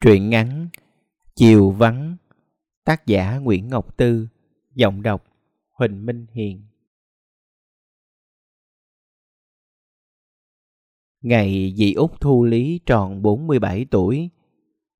Truyện ngắn Chiều vắng, Tác giả Nguyễn Ngọc Tư, Giọng đọc Huỳnh Minh Hiền. Ngày dì Út Thu Lý tròn 47 tuổi,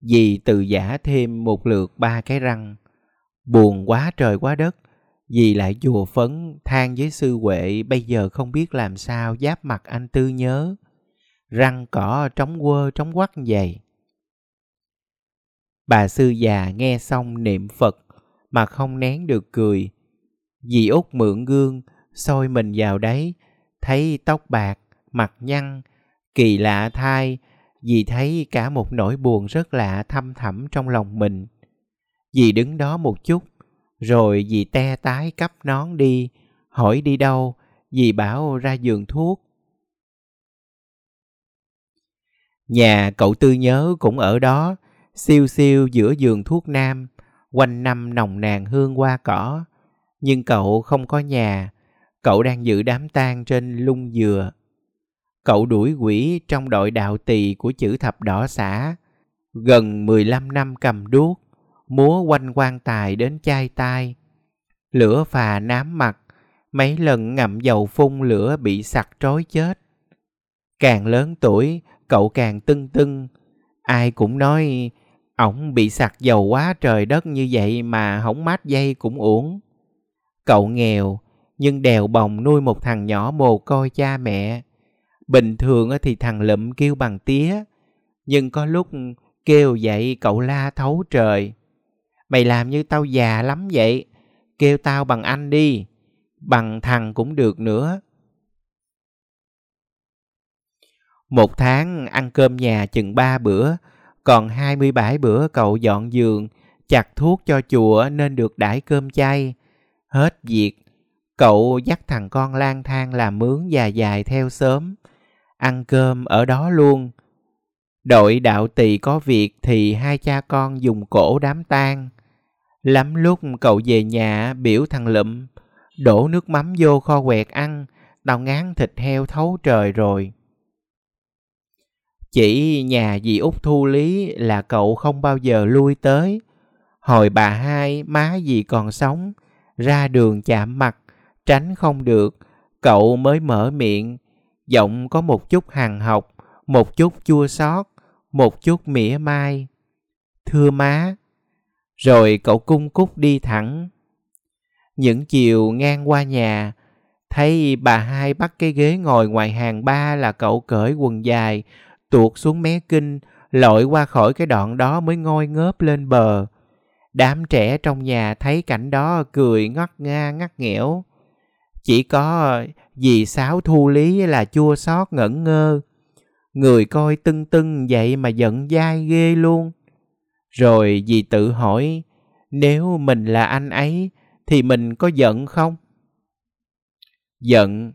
Dì tự giả thêm một lượt ba cái răng. Buồn quá trời quá đất, Dì lại chùa phấn than với sư Huệ, Bây giờ không biết làm sao giáp mặt anh Tư nhớ. Răng cỏ trống quơ trống quắc vậy. Bà sư già nghe xong niệm Phật mà không nén được cười. Dì út mượn gương, soi mình vào đấy, thấy tóc bạc, mặt nhăn, kỳ lạ thai, dì thấy cả một nỗi buồn rất lạ thâm thẳm trong lòng mình. Dì đứng đó một chút, rồi dì te tái cắp nón đi, hỏi đi đâu, dì bảo ra giường thuốc. Nhà cậu tư nhớ cũng ở đó, siêu siêu giữa giường thuốc nam, quanh năm nồng nàn hương hoa cỏ. Nhưng cậu không có nhà, cậu đang giữ đám tang trên lung dừa. Cậu đuổi quỷ trong đội đạo tỳ của chữ thập đỏ xã, gần 15 năm cầm đuốc, múa quanh quan tài đến chai tai. Lửa phà nám mặt, mấy lần ngậm dầu phun lửa bị sặc trói chết. Càng lớn tuổi, cậu càng tưng tưng. Ai cũng nói Ổng bị sạc dầu quá trời đất như vậy mà hỏng mát dây cũng uổng. Cậu nghèo, nhưng đèo bồng nuôi một thằng nhỏ mồ côi cha mẹ. Bình thường thì thằng lụm kêu bằng tía, nhưng có lúc kêu vậy cậu la thấu trời. Mày làm như tao già lắm vậy, kêu tao bằng anh đi, bằng thằng cũng được nữa. Một tháng ăn cơm nhà chừng ba bữa, còn 27 bữa cậu dọn giường, chặt thuốc cho chùa nên được đãi cơm chay. Hết việc, cậu dắt thằng con lang thang làm mướn dài dài theo sớm. Ăn cơm ở đó luôn. Đội đạo tỳ có việc thì hai cha con dùng cổ đám tang. Lắm lúc cậu về nhà biểu thằng lụm, đổ nước mắm vô kho quẹt ăn, tao ngán thịt heo thấu trời rồi. Chỉ nhà dì út thu lý là cậu không bao giờ lui tới. Hồi bà hai, má dì còn sống, ra đường chạm mặt, tránh không được, cậu mới mở miệng. Giọng có một chút hằng học, một chút chua xót, một chút mỉa mai. Thưa má. Rồi cậu cung cúc đi thẳng. Những chiều ngang qua nhà, thấy bà hai bắt cái ghế ngồi ngoài hàng ba là cậu cởi quần dài, tuột xuống mé kinh, lội qua khỏi cái đoạn đó mới ngoi ngớp lên bờ. Đám trẻ trong nhà thấy cảnh đó cười ngắt nga ngắt nghẽo. Chỉ có dì Sáu thu lý là chua xót ngẩn ngơ. Người coi tưng tưng vậy mà giận dai ghê luôn. Rồi dì tự hỏi, nếu mình là anh ấy thì mình có giận không? Giận,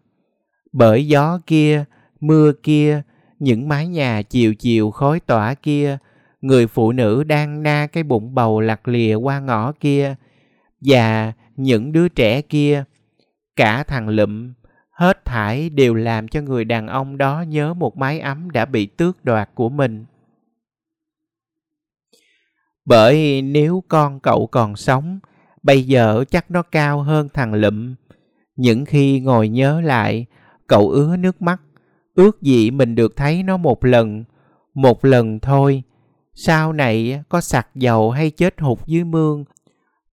bởi gió kia, mưa kia, những mái nhà chiều chiều khói tỏa kia, người phụ nữ đang na cái bụng bầu lặt lìa qua ngõ kia, và những đứa trẻ kia, cả thằng lụm, hết thải đều làm cho người đàn ông đó nhớ một mái ấm đã bị tước đoạt của mình. Bởi nếu con cậu còn sống, bây giờ chắc nó cao hơn thằng lụm. Những khi ngồi nhớ lại, cậu ứa nước mắt Ước gì mình được thấy nó một lần, một lần thôi. Sau này có sặc dầu hay chết hụt dưới mương,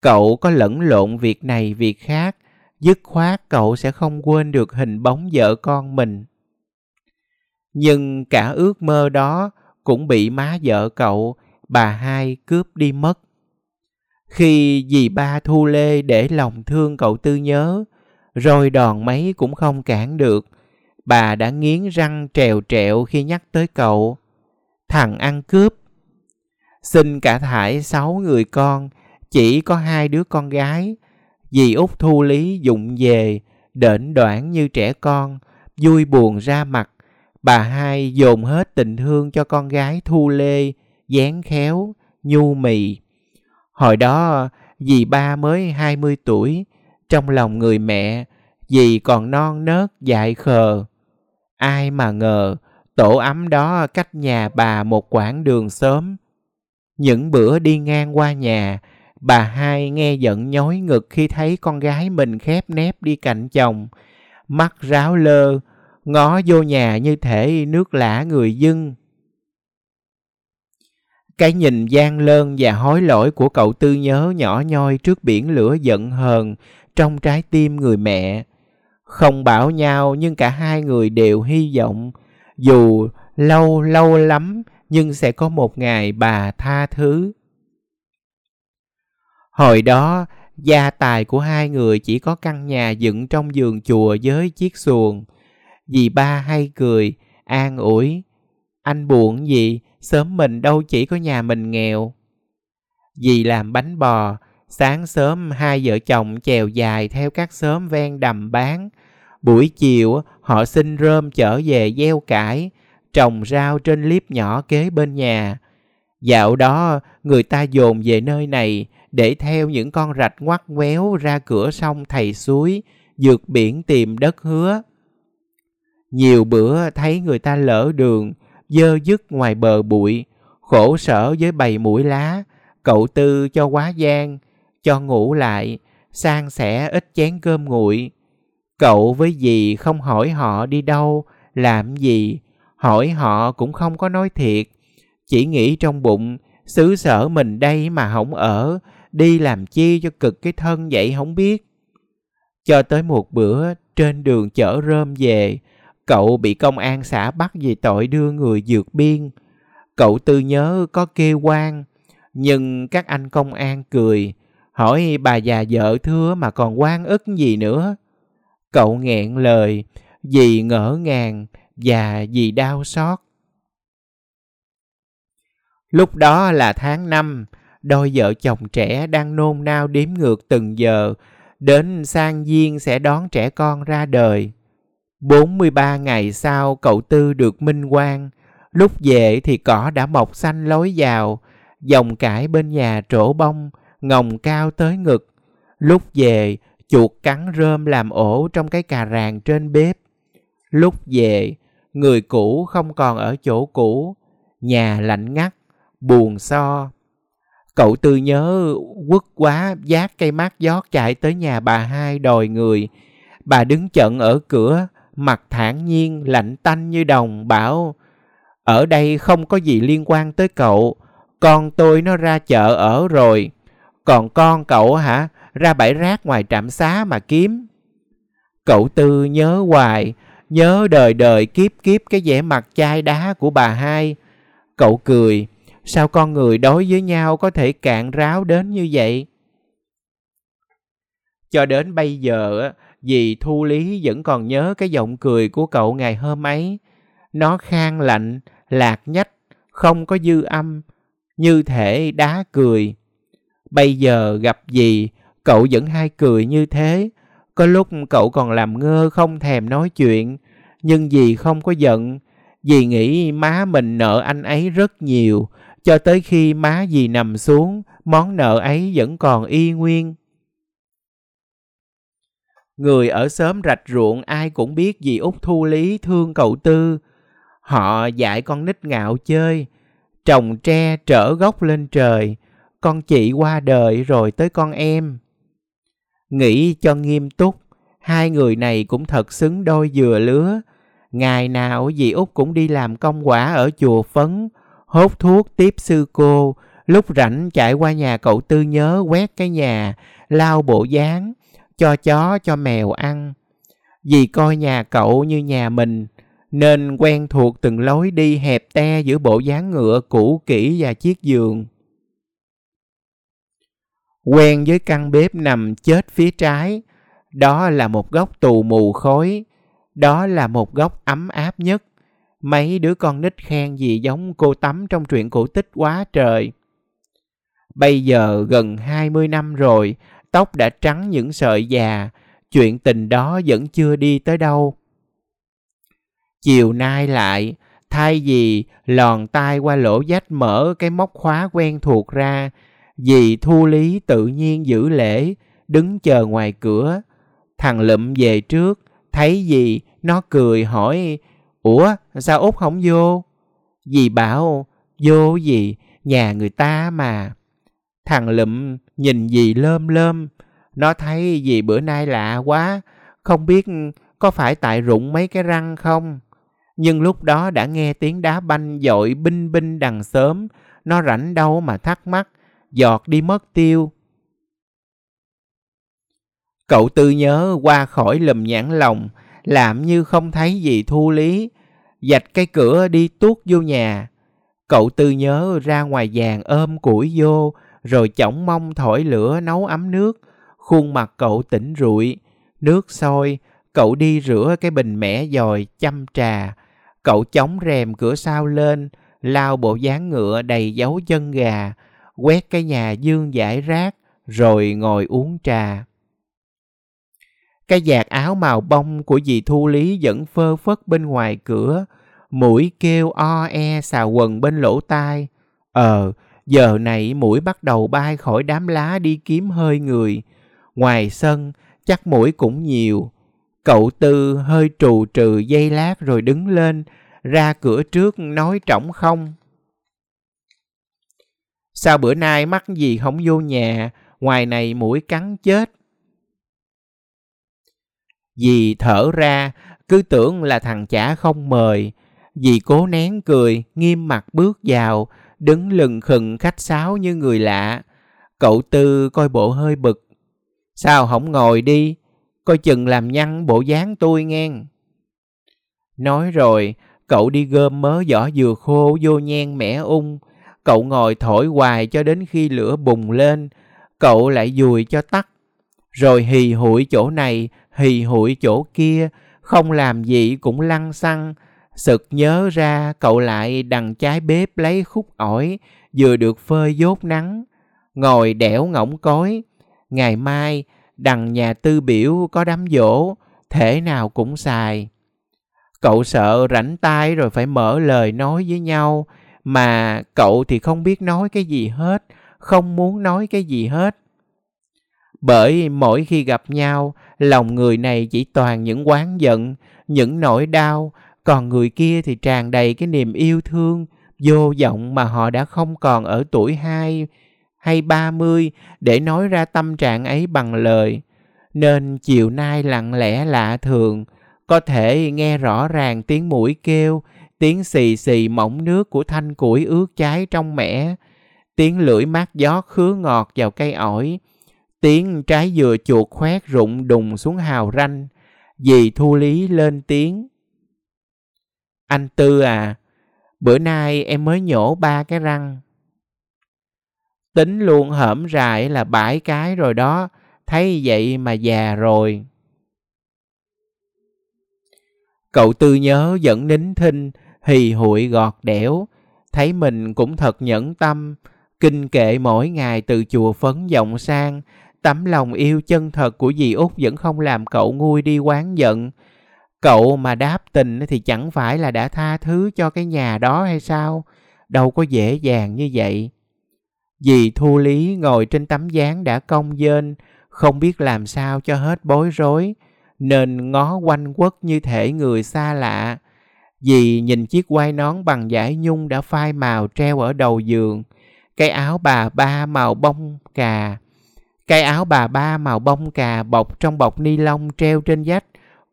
cậu có lẫn lộn việc này việc khác, dứt khoát cậu sẽ không quên được hình bóng vợ con mình. Nhưng cả ước mơ đó cũng bị má vợ cậu, bà hai cướp đi mất. Khi dì ba Thu Lê để lòng thương cậu tư nhớ, rồi đòn mấy cũng không cản được, bà đã nghiến răng trèo trẹo khi nhắc tới cậu. Thằng ăn cướp. Sinh cả thải sáu người con, chỉ có hai đứa con gái. Dì út thu lý dụng về, đễnh đoạn như trẻ con, vui buồn ra mặt. Bà hai dồn hết tình thương cho con gái thu lê, dáng khéo, nhu mì. Hồi đó, dì ba mới hai mươi tuổi, trong lòng người mẹ, dì còn non nớt dại khờ. Ai mà ngờ, tổ ấm đó cách nhà bà một quãng đường sớm. Những bữa đi ngang qua nhà, bà hai nghe giận nhói ngực khi thấy con gái mình khép nép đi cạnh chồng, mắt ráo lơ, ngó vô nhà như thể nước lã người dưng. Cái nhìn gian lơn và hối lỗi của cậu tư nhớ nhỏ nhoi trước biển lửa giận hờn trong trái tim người mẹ. Không bảo nhau nhưng cả hai người đều hy vọng dù lâu lâu lắm nhưng sẽ có một ngày bà tha thứ. Hồi đó, gia tài của hai người chỉ có căn nhà dựng trong giường chùa với chiếc xuồng. Dì ba hay cười, an ủi. Anh buồn gì, sớm mình đâu chỉ có nhà mình nghèo. Dì làm bánh bò, sáng sớm hai vợ chồng chèo dài theo các xóm ven đầm bán. Buổi chiều họ xin rơm trở về gieo cải, trồng rau trên liếp nhỏ kế bên nhà. Dạo đó người ta dồn về nơi này để theo những con rạch ngoắt ngoéo ra cửa sông thầy suối, dược biển tìm đất hứa. Nhiều bữa thấy người ta lỡ đường, dơ dứt ngoài bờ bụi, khổ sở với bầy mũi lá, cậu tư cho quá gian, cho ngủ lại, sang sẻ ít chén cơm nguội. Cậu với dì không hỏi họ đi đâu, làm gì, hỏi họ cũng không có nói thiệt, chỉ nghĩ trong bụng, xứ sở mình đây mà không ở, đi làm chi cho cực cái thân vậy không biết. Cho tới một bữa, trên đường chở rơm về, cậu bị công an xã bắt vì tội đưa người vượt biên. Cậu tư nhớ có kêu quan, nhưng các anh công an cười, hỏi bà già vợ thưa mà còn quan ức gì nữa. Cậu nghẹn lời, vì ngỡ ngàng và vì đau xót. Lúc đó là tháng năm, đôi vợ chồng trẻ đang nôn nao đếm ngược từng giờ, đến sang viên sẽ đón trẻ con ra đời. 43 ngày sau cậu Tư được minh quang, lúc về thì cỏ đã mọc xanh lối vào, dòng cải bên nhà trổ bông, ngồng cao tới ngực. Lúc về, chuột cắn rơm làm ổ trong cái cà ràng trên bếp. Lúc về, người cũ không còn ở chỗ cũ, nhà lạnh ngắt, buồn so. Cậu Tư nhớ quất quá giác cây mát giót chạy tới nhà bà hai đòi người. Bà đứng chận ở cửa, mặt thản nhiên, lạnh tanh như đồng, bảo Ở đây không có gì liên quan tới cậu, con tôi nó ra chợ ở rồi. Còn con cậu hả, ra bãi rác ngoài trạm xá mà kiếm. Cậu Tư nhớ hoài, nhớ đời đời kiếp kiếp cái vẻ mặt chai đá của bà hai. Cậu cười, sao con người đối với nhau có thể cạn ráo đến như vậy? Cho đến bây giờ, dì Thu Lý vẫn còn nhớ cái giọng cười của cậu ngày hôm ấy. Nó khang lạnh, lạc nhách, không có dư âm, như thể đá cười. Bây giờ gặp gì cậu vẫn hay cười như thế. Có lúc cậu còn làm ngơ không thèm nói chuyện, nhưng dì không có giận. Dì nghĩ má mình nợ anh ấy rất nhiều, cho tới khi má dì nằm xuống, món nợ ấy vẫn còn y nguyên. Người ở xóm rạch ruộng ai cũng biết dì út Thu Lý thương cậu Tư. Họ dạy con nít ngạo chơi, trồng tre trở gốc lên trời, con chị qua đời rồi tới con em. Nghĩ cho nghiêm túc, hai người này cũng thật xứng đôi dừa lứa. Ngày nào dì út cũng đi làm công quả ở chùa Phấn, hốt thuốc tiếp sư cô, lúc rảnh chạy qua nhà cậu Tư nhớ quét cái nhà, lau bộ dáng, cho chó cho mèo ăn. Vì coi nhà cậu như nhà mình, nên quen thuộc từng lối đi hẹp te giữa bộ dáng ngựa cũ kỹ và chiếc giường. Quen với căn bếp nằm chết phía trái, đó là một góc tù mù khói, đó là một góc ấm áp nhất. Mấy đứa con nít khen gì giống cô tắm trong truyện cổ tích quá trời. Bây giờ gần 20 năm rồi, tóc đã trắng những sợi già, chuyện tình đó vẫn chưa đi tới đâu. Chiều nay lại, thay vì lòn tay qua lỗ dách mở cái móc khóa quen thuộc ra, dì thu lý tự nhiên giữ lễ, đứng chờ ngoài cửa. Thằng lụm về trước, thấy gì, nó cười hỏi, Ủa, sao Út không vô? Dì bảo, vô gì, nhà người ta mà. Thằng lụm nhìn dì lơm lơm, nó thấy dì bữa nay lạ quá, không biết có phải tại rụng mấy cái răng không? Nhưng lúc đó đã nghe tiếng đá banh dội binh binh đằng sớm, nó rảnh đâu mà thắc mắc, giọt đi mất tiêu. Cậu tư nhớ qua khỏi lùm nhãn lòng, làm như không thấy gì thu lý, dạch cái cửa đi tuốt vô nhà. Cậu tư nhớ ra ngoài vàng ôm củi vô, rồi chỏng mông thổi lửa nấu ấm nước, khuôn mặt cậu tỉnh rụi, nước sôi, cậu đi rửa cái bình mẻ dòi chăm trà, cậu chống rèm cửa sau lên, lao bộ dáng ngựa đầy dấu chân gà, quét cái nhà dương giải rác, rồi ngồi uống trà. Cái giạt áo màu bông của dì Thu Lý vẫn phơ phất bên ngoài cửa, mũi kêu o e xào quần bên lỗ tai. Ờ, giờ này mũi bắt đầu bay khỏi đám lá đi kiếm hơi người. Ngoài sân, chắc mũi cũng nhiều. Cậu Tư hơi trù trừ dây lát rồi đứng lên, ra cửa trước nói trỏng không. Sao bữa nay mắc gì không vô nhà, ngoài này mũi cắn chết. Dì thở ra, cứ tưởng là thằng chả không mời. Dì cố nén cười, nghiêm mặt bước vào, đứng lừng khừng khách sáo như người lạ. Cậu Tư coi bộ hơi bực. Sao không ngồi đi, coi chừng làm nhăn bộ dáng tôi nghe. Nói rồi, cậu đi gom mớ giỏ dừa khô vô nhen mẻ ung. Cậu ngồi thổi hoài cho đến khi lửa bùng lên, cậu lại dùi cho tắt. Rồi hì hụi chỗ này, hì hụi chỗ kia, không làm gì cũng lăn xăng. Sực nhớ ra cậu lại đằng trái bếp lấy khúc ổi, vừa được phơi dốt nắng. Ngồi đẻo ngỗng cối. Ngày mai, đằng nhà tư biểu có đám dỗ, thể nào cũng xài. Cậu sợ rảnh tay rồi phải mở lời nói với nhau, mà cậu thì không biết nói cái gì hết, không muốn nói cái gì hết. Bởi mỗi khi gặp nhau, lòng người này chỉ toàn những oán giận, những nỗi đau, còn người kia thì tràn đầy cái niềm yêu thương, vô vọng mà họ đã không còn ở tuổi hai hay ba mươi để nói ra tâm trạng ấy bằng lời. Nên chiều nay lặng lẽ lạ thường, có thể nghe rõ ràng tiếng mũi kêu, tiếng xì xì mỏng nước của thanh củi ướt cháy trong mẻ, tiếng lưỡi mát gió khứa ngọt vào cây ổi, tiếng trái dừa chuột khoét rụng đùng xuống hào ranh. Dì Thu Lý lên tiếng. Anh Tư à, bữa nay em mới nhổ ba cái răng. Tính luôn hởm rại là bãi cái rồi đó, thấy vậy mà già rồi. Cậu Tư nhớ vẫn nín thinh, hì hụi gọt đẻo, thấy mình cũng thật nhẫn tâm, kinh kệ mỗi ngày từ chùa phấn vọng sang, tấm lòng yêu chân thật của dì Út vẫn không làm cậu nguôi đi quán giận. Cậu mà đáp tình thì chẳng phải là đã tha thứ cho cái nhà đó hay sao? Đâu có dễ dàng như vậy. Dì Thu Lý ngồi trên tấm gián đã cong dên, không biết làm sao cho hết bối rối, nên ngó quanh quất như thể người xa lạ. Dì nhìn chiếc quai nón bằng vải nhung đã phai màu treo ở đầu giường, cái áo bà ba màu bông cà, cái áo bà ba màu bông cà bọc trong bọc ni lông treo trên vách,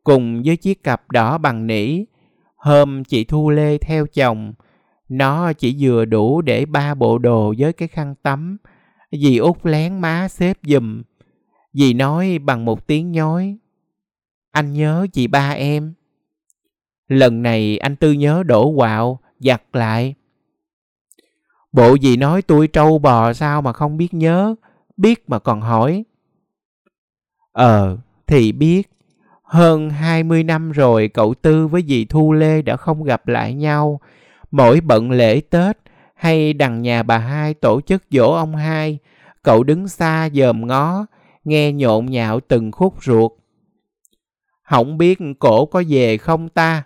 cùng với chiếc cặp đỏ bằng nỉ. Hôm chị Thu Lê theo chồng, nó chỉ vừa đủ để ba bộ đồ với cái khăn tắm. Dì út lén má xếp giùm. Dì nói bằng một tiếng nhói. Anh nhớ chị ba em. Lần này anh Tư nhớ đổ quạo, giặt lại. Bộ gì nói tôi trâu bò sao mà không biết nhớ, biết mà còn hỏi. Ờ, thì biết. Hơn 20 năm rồi cậu Tư với dì Thu Lê đã không gặp lại nhau. Mỗi bận lễ Tết hay đằng nhà bà hai tổ chức dỗ ông hai, cậu đứng xa dòm ngó, nghe nhộn nhạo từng khúc ruột. Không biết cổ có về không ta?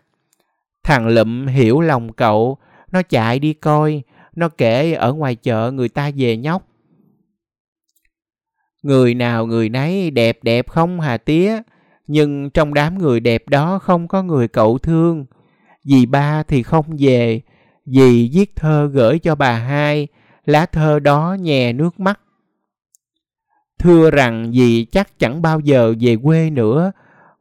Thằng Lụm hiểu lòng cậu, nó chạy đi coi, nó kể ở ngoài chợ người ta về nhóc. Người nào người nấy đẹp đẹp không hà tía, nhưng trong đám người đẹp đó không có người cậu thương. Dì ba thì không về, dì viết thơ gửi cho bà hai, lá thơ đó nhè nước mắt. Thưa rằng dì chắc chẳng bao giờ về quê nữa,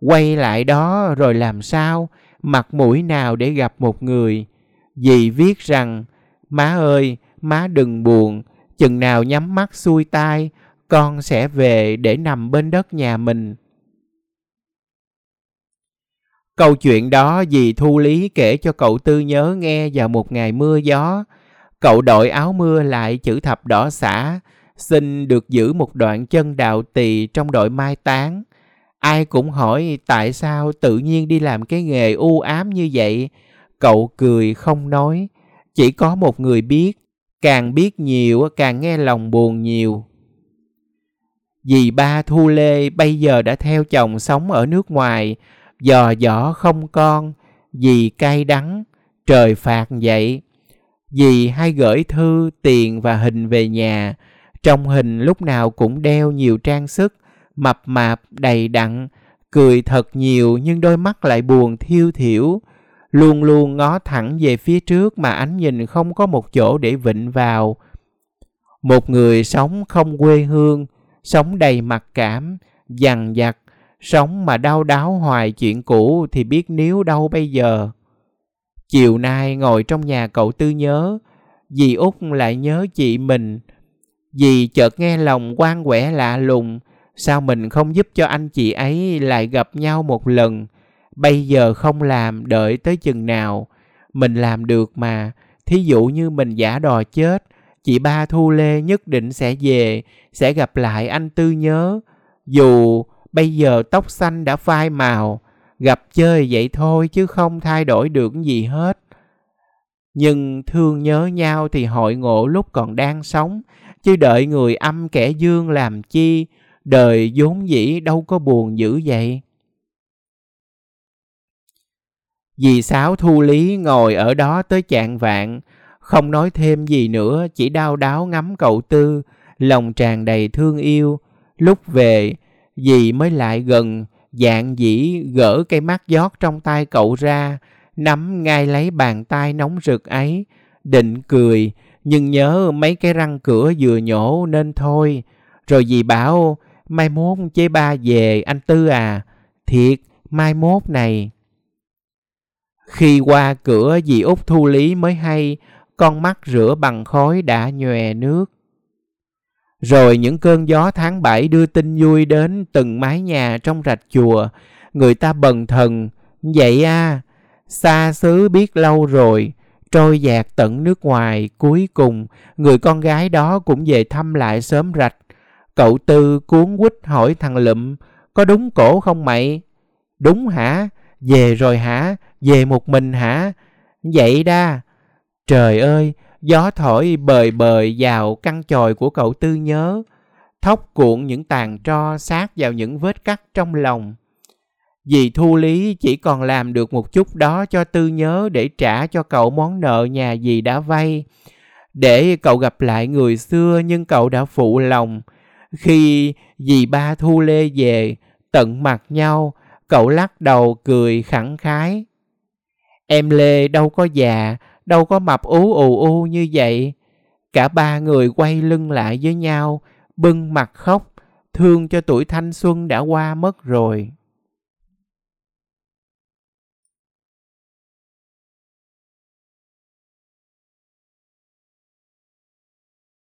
quay lại đó rồi làm sao, mặt mũi nào để gặp một người. Dì viết rằng, má ơi, má đừng buồn, chừng nào nhắm mắt xuôi tai, con sẽ về để nằm bên đất nhà mình. Câu chuyện đó dì Thu Lý kể cho cậu Tư nhớ nghe vào một ngày mưa gió. Cậu đội áo mưa lại chữ thập đỏ xả, xin được giữ một đoạn chân đạo tỳ trong đội mai táng. Ai cũng hỏi tại sao tự nhiên đi làm cái nghề u ám như vậy. Cậu cười không nói, chỉ có một người biết, càng biết nhiều càng nghe lòng buồn nhiều. Dì ba Thu Lê bây giờ đã theo chồng sống ở nước ngoài, dò dỏ không con, dì cay đắng, trời phạt vậy. Dì hay gửi thư, tiền và hình về nhà, trong hình lúc nào cũng đeo nhiều trang sức, mập mạp, đầy đặn, cười thật nhiều nhưng đôi mắt lại buồn thiêu thiểu, luôn luôn ngó thẳng về phía trước mà ánh nhìn không có một chỗ để vịnh vào. Một người sống không quê hương, sống đầy mặc cảm, dằn vặt, sống mà đau đáo hoài chuyện cũ thì biết níu đâu bây giờ. Chiều nay ngồi trong nhà cậu tư nhớ, dì út lại nhớ chị mình. Dì chợt nghe lòng quan quẻ lạ lùng, sao mình không giúp cho anh chị ấy lại gặp nhau một lần. Bây giờ không làm đợi tới chừng nào, mình làm được mà. Thí dụ như mình giả đò chết, chị ba Thu Lê nhất định sẽ về, sẽ gặp lại anh Tư nhớ. Dù bây giờ tóc xanh đã phai màu, gặp chơi vậy thôi chứ không thay đổi được gì hết. Nhưng thương nhớ nhau thì hội ngộ lúc còn đang sống, chứ đợi người âm kẻ dương làm chi, đời vốn dĩ đâu có buồn dữ vậy. Dì sáo Thu Lý ngồi ở đó tới chạng vạn, không nói thêm gì nữa, chỉ đau đáo ngắm cậu Tư, lòng tràn đầy thương yêu. Lúc về, dì mới lại gần, dạng dĩ gỡ cây mắt giót trong tay cậu ra, nắm ngay lấy bàn tay nóng rực ấy, định cười, nhưng nhớ mấy cái răng cửa vừa nhổ nên thôi. Rồi dì bảo, mai mốt chế ba về anh Tư à, thiệt, mai mốt này. Khi qua cửa dì út thu lý mới hay, con mắt rửa bằng khói đã nhòe nước. Rồi những cơn gió tháng 7 đưa tin vui đến từng mái nhà trong rạch chùa. Người ta bần thần, vậy à, xa xứ biết lâu rồi, trôi dạt tận nước ngoài, cuối cùng người con gái đó cũng về thăm lại sớm rạch. Cậu Tư cuốn quýt hỏi thằng Lụm, có đúng cổ không mày? Đúng hả? Về rồi hả? Về một mình hả? Vậy đa. Trời ơi, gió thổi bời bời vào căn chòi của cậu Tư nhớ, thóc cuộn những tàn tro sát vào những vết cắt trong lòng. Dì Thu Lý chỉ còn làm được một chút đó cho Tư nhớ để trả cho cậu món nợ nhà dì đã vay. Để cậu gặp lại người xưa nhưng cậu đã phụ lòng. Khi dì ba Thu Lê về, tận mặt nhau, cậu lắc đầu cười khẳng khái. Em Lê đâu có già, đâu có mập ú ù u như vậy. Cả ba người quay lưng lại với nhau, bưng mặt khóc, thương cho tuổi thanh xuân đã qua mất rồi.